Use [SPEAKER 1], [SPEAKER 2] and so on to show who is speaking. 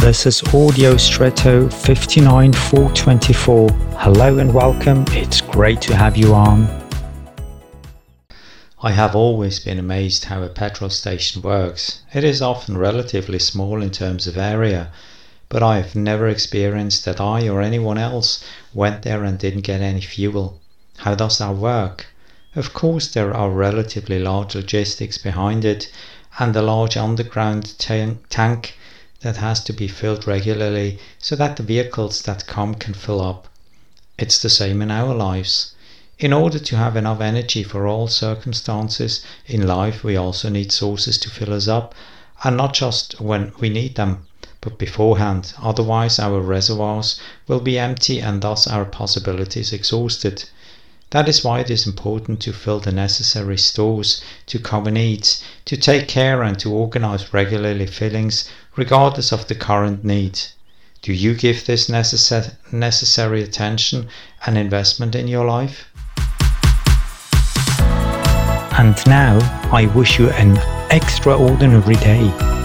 [SPEAKER 1] This is Audio Stretto 59424. Hello and welcome. It's great to have you on.
[SPEAKER 2] I have always been amazed how a petrol station works. It is often relatively small in terms of area, but I have never experienced that I or anyone else went there and didn't get any fuel. How does that work? Of course, there are relatively large logistics behind it and a large underground tank that has to be filled regularly so that the vehicles that come can fill up. It's the same in our lives. In order to have enough energy for all circumstances in life, we also need sources to fill us up, and not just when we need them, but beforehand. Otherwise, our reservoirs will be empty and thus our possibilities exhausted. That is why it is important to fill the necessary stores to cover needs, to take care and to organize regularly fillings regardless of the current need. Do you give this necess- necessary attention and investment in your life?
[SPEAKER 1] And now I wish you an extraordinary day.